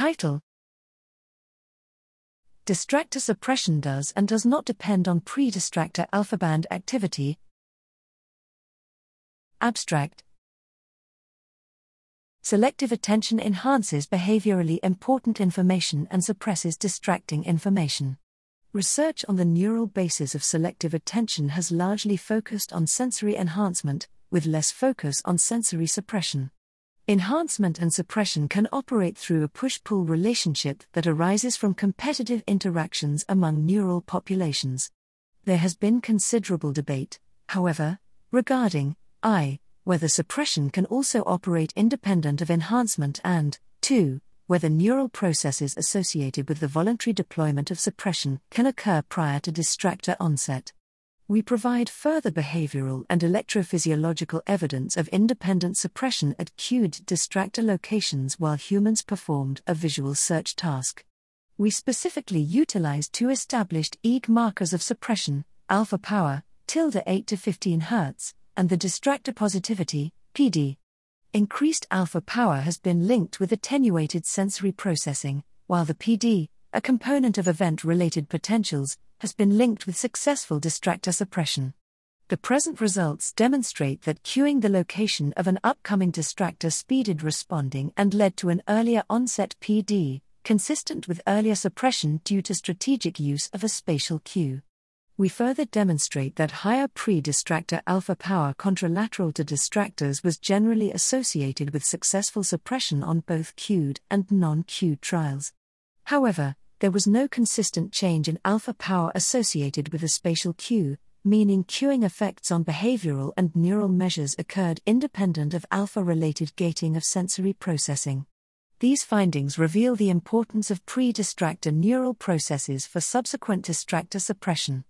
Title Distractor suppression does and does not depend on pre distractor alpha band activity. Abstract Selective attention enhances behaviorally important information and suppresses distracting information. Research on the neural basis of selective attention has largely focused on sensory enhancement, with less focus on sensory suppression. Enhancement and suppression can operate through a push pull relationship that arises from competitive interactions among neural populations. There has been considerable debate, however, regarding I whether suppression can also operate independent of enhancement and, 2. Whether neural processes associated with the voluntary deployment of suppression can occur prior to distractor onset. We provide further behavioral and electrophysiological evidence of independent suppression at cued distractor locations while humans performed a visual search task. We specifically utilized two established EEG markers of suppression, alpha power, tilde 8 to 15 Hz, and the distractor positivity, PD. Increased alpha power has been linked with attenuated sensory processing, while the PD, a component of event related potentials, has been linked with successful distractor suppression. The present results demonstrate that cueing the location of an upcoming distractor speeded responding and led to an earlier onset PD, consistent with earlier suppression due to strategic use of a spatial cue we further demonstrate that higher pre distractor alpha power contralateral to distractors was generally associated with successful suppression on both cued and non cued trials. However, there was no consistent change in alpha power associated with a spatial cue, meaning cueing effects on behavioral and neural measures occurred independent of alpha related gating of sensory processing. These findings reveal the importance of pre distractor neural processes for subsequent distractor suppression.